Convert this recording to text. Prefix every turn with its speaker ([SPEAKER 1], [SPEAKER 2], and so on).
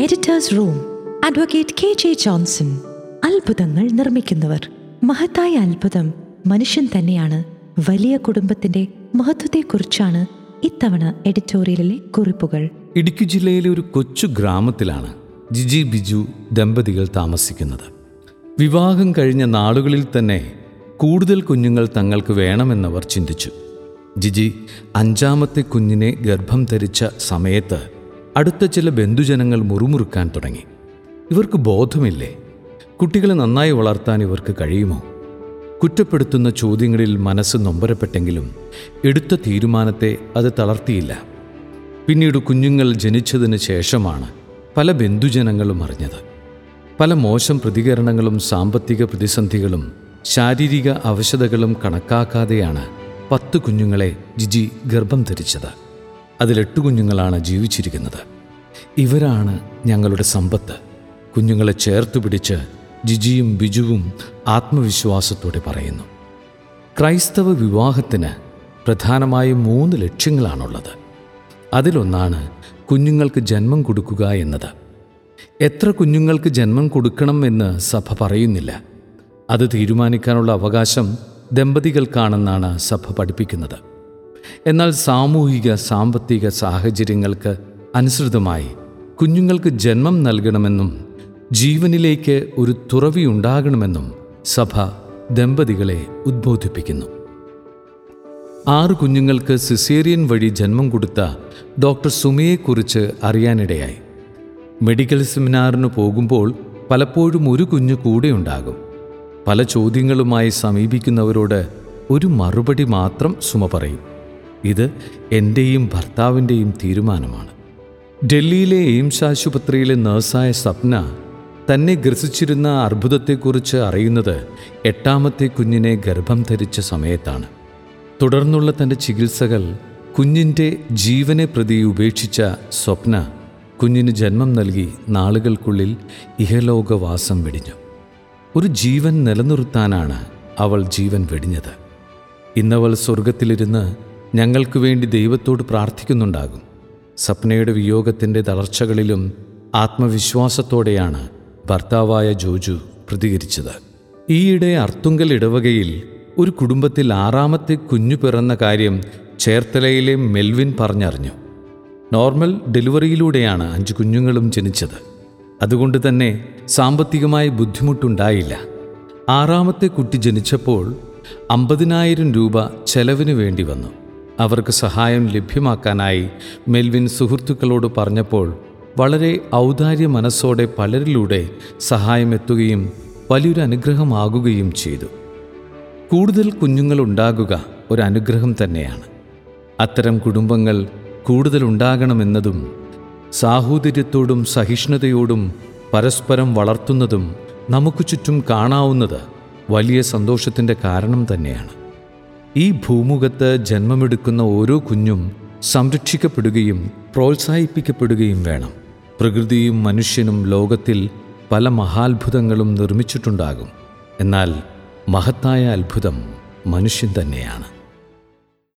[SPEAKER 1] Editors room advocate K J Johnson അത്ഭുതങ്ങൾ നിർമ്മിക്കുന്നവർ. മഹത്തായ അത്ഭുതം മനുഷ്യൻ തന്നെയാണ്. വലിയ കുടുംബത്തിന്റെ മഹത്വത്തെക്കുറിച്ചാണ് ഇത്തവണ എഡിറ്റോറിയലിലെ കുറിപ്പുകൾ.
[SPEAKER 2] ഇടുക്കി ജില്ലയിലെ ഒരു കൊച്ചു ഗ്രാമത്തിലാണ് ജിജി ബിജു ദമ്പതികൾ താമസിക്കുന്നത്. വിവാഹം കഴിഞ്ഞ നാളുകളിൽ തന്നെ കൂടുതൽ കുഞ്ഞുങ്ങൾ തങ്ങൾക്ക് വേണമെന്നവർ ചിന്തിച്ചു. ജിജി അഞ്ചാമത്തെ കുഞ്ഞിനെ ഗർഭം ധരിച്ച സമയത്ത് അടുത്ത ചില ബന്ധുജനങ്ങൾ മുറുമുറുക്കാൻ തുടങ്ങി. ഇവർക്ക് ബോധമില്ലേ? കുട്ടികളെ നന്നായി വളർത്താൻ ഇവർക്ക് കഴിയുമോ? കുറ്റപ്പെടുത്തുന്ന ചോദ്യങ്ങളിൽ മനസ്സ് നൊമ്പരപ്പെട്ടെങ്കിലും എടുത്ത തീരുമാനത്തെ അത് തളർത്തിയില്ല. പിന്നീട് കുഞ്ഞുങ്ങൾ ജനിച്ചതിന് ശേഷമാണ് പല ബന്ധുജനങ്ങളും അറിഞ്ഞത്. പല മോശം പ്രതികരണങ്ങളും സാമ്പത്തിക പ്രതിസന്ധികളും ശാരീരിക അവശതകളും കണക്കാക്കാതെയാണ് പത്ത് കുഞ്ഞുങ്ങളെ ജിജി ഗർഭം ധരിച്ചത്. അതിലെട്ട് കുഞ്ഞുങ്ങളാണ് ജീവിച്ചിരിക്കുന്നത്. ഇവരാണ് ഞങ്ങളുടെ സമ്പത്ത്. കുഞ്ഞുങ്ങളെ ചേർത്ത് പിടിച്ച് ജിജിയും ബിജുവും ആത്മവിശ്വാസത്തോടെ പറയുന്നു. ക്രൈസ്തവ വിവാഹത്തിന് പ്രധാനമായും മൂന്ന് ലക്ഷ്യങ്ങളാണുള്ളത്. അതിലൊന്നാണ് കുഞ്ഞുങ്ങൾക്ക് ജന്മം കൊടുക്കുക എന്നത്. എത്ര കുഞ്ഞുങ്ങൾക്ക് ജന്മം കൊടുക്കണം എന്ന് സഭ പറയുന്നില്ല. അത് തീരുമാനിക്കാനുള്ള അവകാശം ദമ്പതികൾക്കാണെന്നാണ് സഭ പഠിപ്പിക്കുന്നത്. എന്നാൽ സാമൂഹിക സാമ്പത്തിക സാഹചര്യങ്ങൾക്ക് അനുസൃതമായി കുഞ്ഞുങ്ങൾക്ക് ജന്മം നൽകണമെന്നും ജീവനിലേക്ക് ഒരു തുറവി ഉണ്ടാകണമെന്നും സഭ ദമ്പതികളെ ഉദ്ബോധിപ്പിക്കുന്നു. ആറ് കുഞ്ഞുങ്ങൾക്ക് സിസേറിയൻ വഴി ജന്മം കൊടുത്ത ഡോക്ടർ സുമയെക്കുറിച്ച് അറിയാനിടയായി. മെഡിക്കൽ സെമിനാറിന് പോകുമ്പോൾ പലപ്പോഴും ഒരു കുഞ്ഞ് കൂടെയുണ്ടാകും. പല ചോദ്യങ്ങളുമായി സമീപിക്കുന്നവരോട് ഒരു മറുപടി മാത്രം സുമ പറയും. ഇത് എന്റെയും ഭർത്താവിന്റെയും തീരുമാനമാണ്. ഡൽഹിയിലെ എയിംസ് ആശുപത്രിയിലെ നഴ്സായ സ്വപ്ന തന്നെ ഗ്രസിച്ചിരുന്ന അർബുദത്തെക്കുറിച്ച് അറിയുന്നത് എട്ടാമത്തെ കുഞ്ഞിനെ ഗർഭം ധരിച്ച സമയത്താണ്. തുടർന്നുള്ള തന്റെ ചികിത്സകൾ കുഞ്ഞിന്റെ ജീവനെ പ്രതി ഉപേക്ഷിച്ച സ്വപ്ന കുഞ്ഞിന് ജന്മം നൽകി നാളുകൾക്കുള്ളിൽ ഇഹലോകവാസം വെടിഞ്ഞു. ഒരു ജീവൻ നിലനിർത്താനാണ് അവൾ ജീവൻ വെടിഞ്ഞത്. ഇന്നവൾ സ്വർഗത്തിലിരുന്ന് ഞങ്ങൾക്ക് വേണ്ടി ദൈവത്തോട് പ്രാർത്ഥിക്കുന്നുണ്ടാകും. സപ്നയുടെ വിയോഗത്തിന്റെ തളർച്ചകളിലും ആത്മവിശ്വാസത്തോടെയാണ് ഭർത്താവായ ജോജു പ്രതികരിച്ചത്. ഈയിടെ അർത്തുങ്കൽ ഇടവകയിൽ ഒരു കുടുംബത്തിൽ ആറാമത്തെ കുഞ്ഞു പിറന്ന കാര്യം ചേർത്തലയിലെ മെൽവിൻ പറഞ്ഞറിഞ്ഞു. നോർമൽ ഡെലിവറിയിലൂടെയാണ് അഞ്ച് കുഞ്ഞുങ്ങളും ജനിച്ചത്. അതുകൊണ്ട് തന്നെ സാമ്പത്തികമായി ബുദ്ധിമുട്ടുണ്ടായില്ല. ആറാമത്തെ കുട്ടി ജനിച്ചപ്പോൾ അമ്പതിനായിരം രൂപ ചെലവിന് വേണ്ടി വന്നു. അവർക്ക് സഹായം ലഭ്യമാക്കാനായി മെൽവിൻ സുഹൃത്തുക്കളോട് പറഞ്ഞപ്പോൾ വളരെ ഔദാര്യ മനസ്സോടെ പലരിലൂടെ സഹായം എത്തുകയും വലിയൊരു അനുഗ്രഹമാകുകയും ചെയ്തു. കൂടുതൽ കുഞ്ഞുങ്ങൾ ഉണ്ടാകുക ഒരു അനുഗ്രഹം തന്നെയാണ്. അത്തരം കുടുംബങ്ങൾ കൂടുതൽ ഉണ്ടാകണമെന്നതും സാഹോദര്യത്തോടും സഹിഷ്ണുതയോടും പരസ്പരം വളർത്തുന്നതും നമുക്ക് ചുറ്റും കാണാവുന്നത് വലിയ സന്തോഷത്തിന്റെ കാരണം തന്നെയാണ്. ഈ ഭൂമുഖത്ത് ജന്മമെടുക്കുന്ന ഓരോ കുഞ്ഞും സംരക്ഷിക്കപ്പെടുകയും പ്രോത്സാഹിപ്പിക്കപ്പെടുകയും വേണം. പ്രകൃതിയും മനുഷ്യനും ലോകത്തിൽ പല മഹാത്ഭുതങ്ങളും നിർമ്മിച്ചിട്ടുണ്ടാകും. എന്നാൽ മഹത്തായ അത്ഭുതം മനുഷ്യൻ തന്നെയാണ്.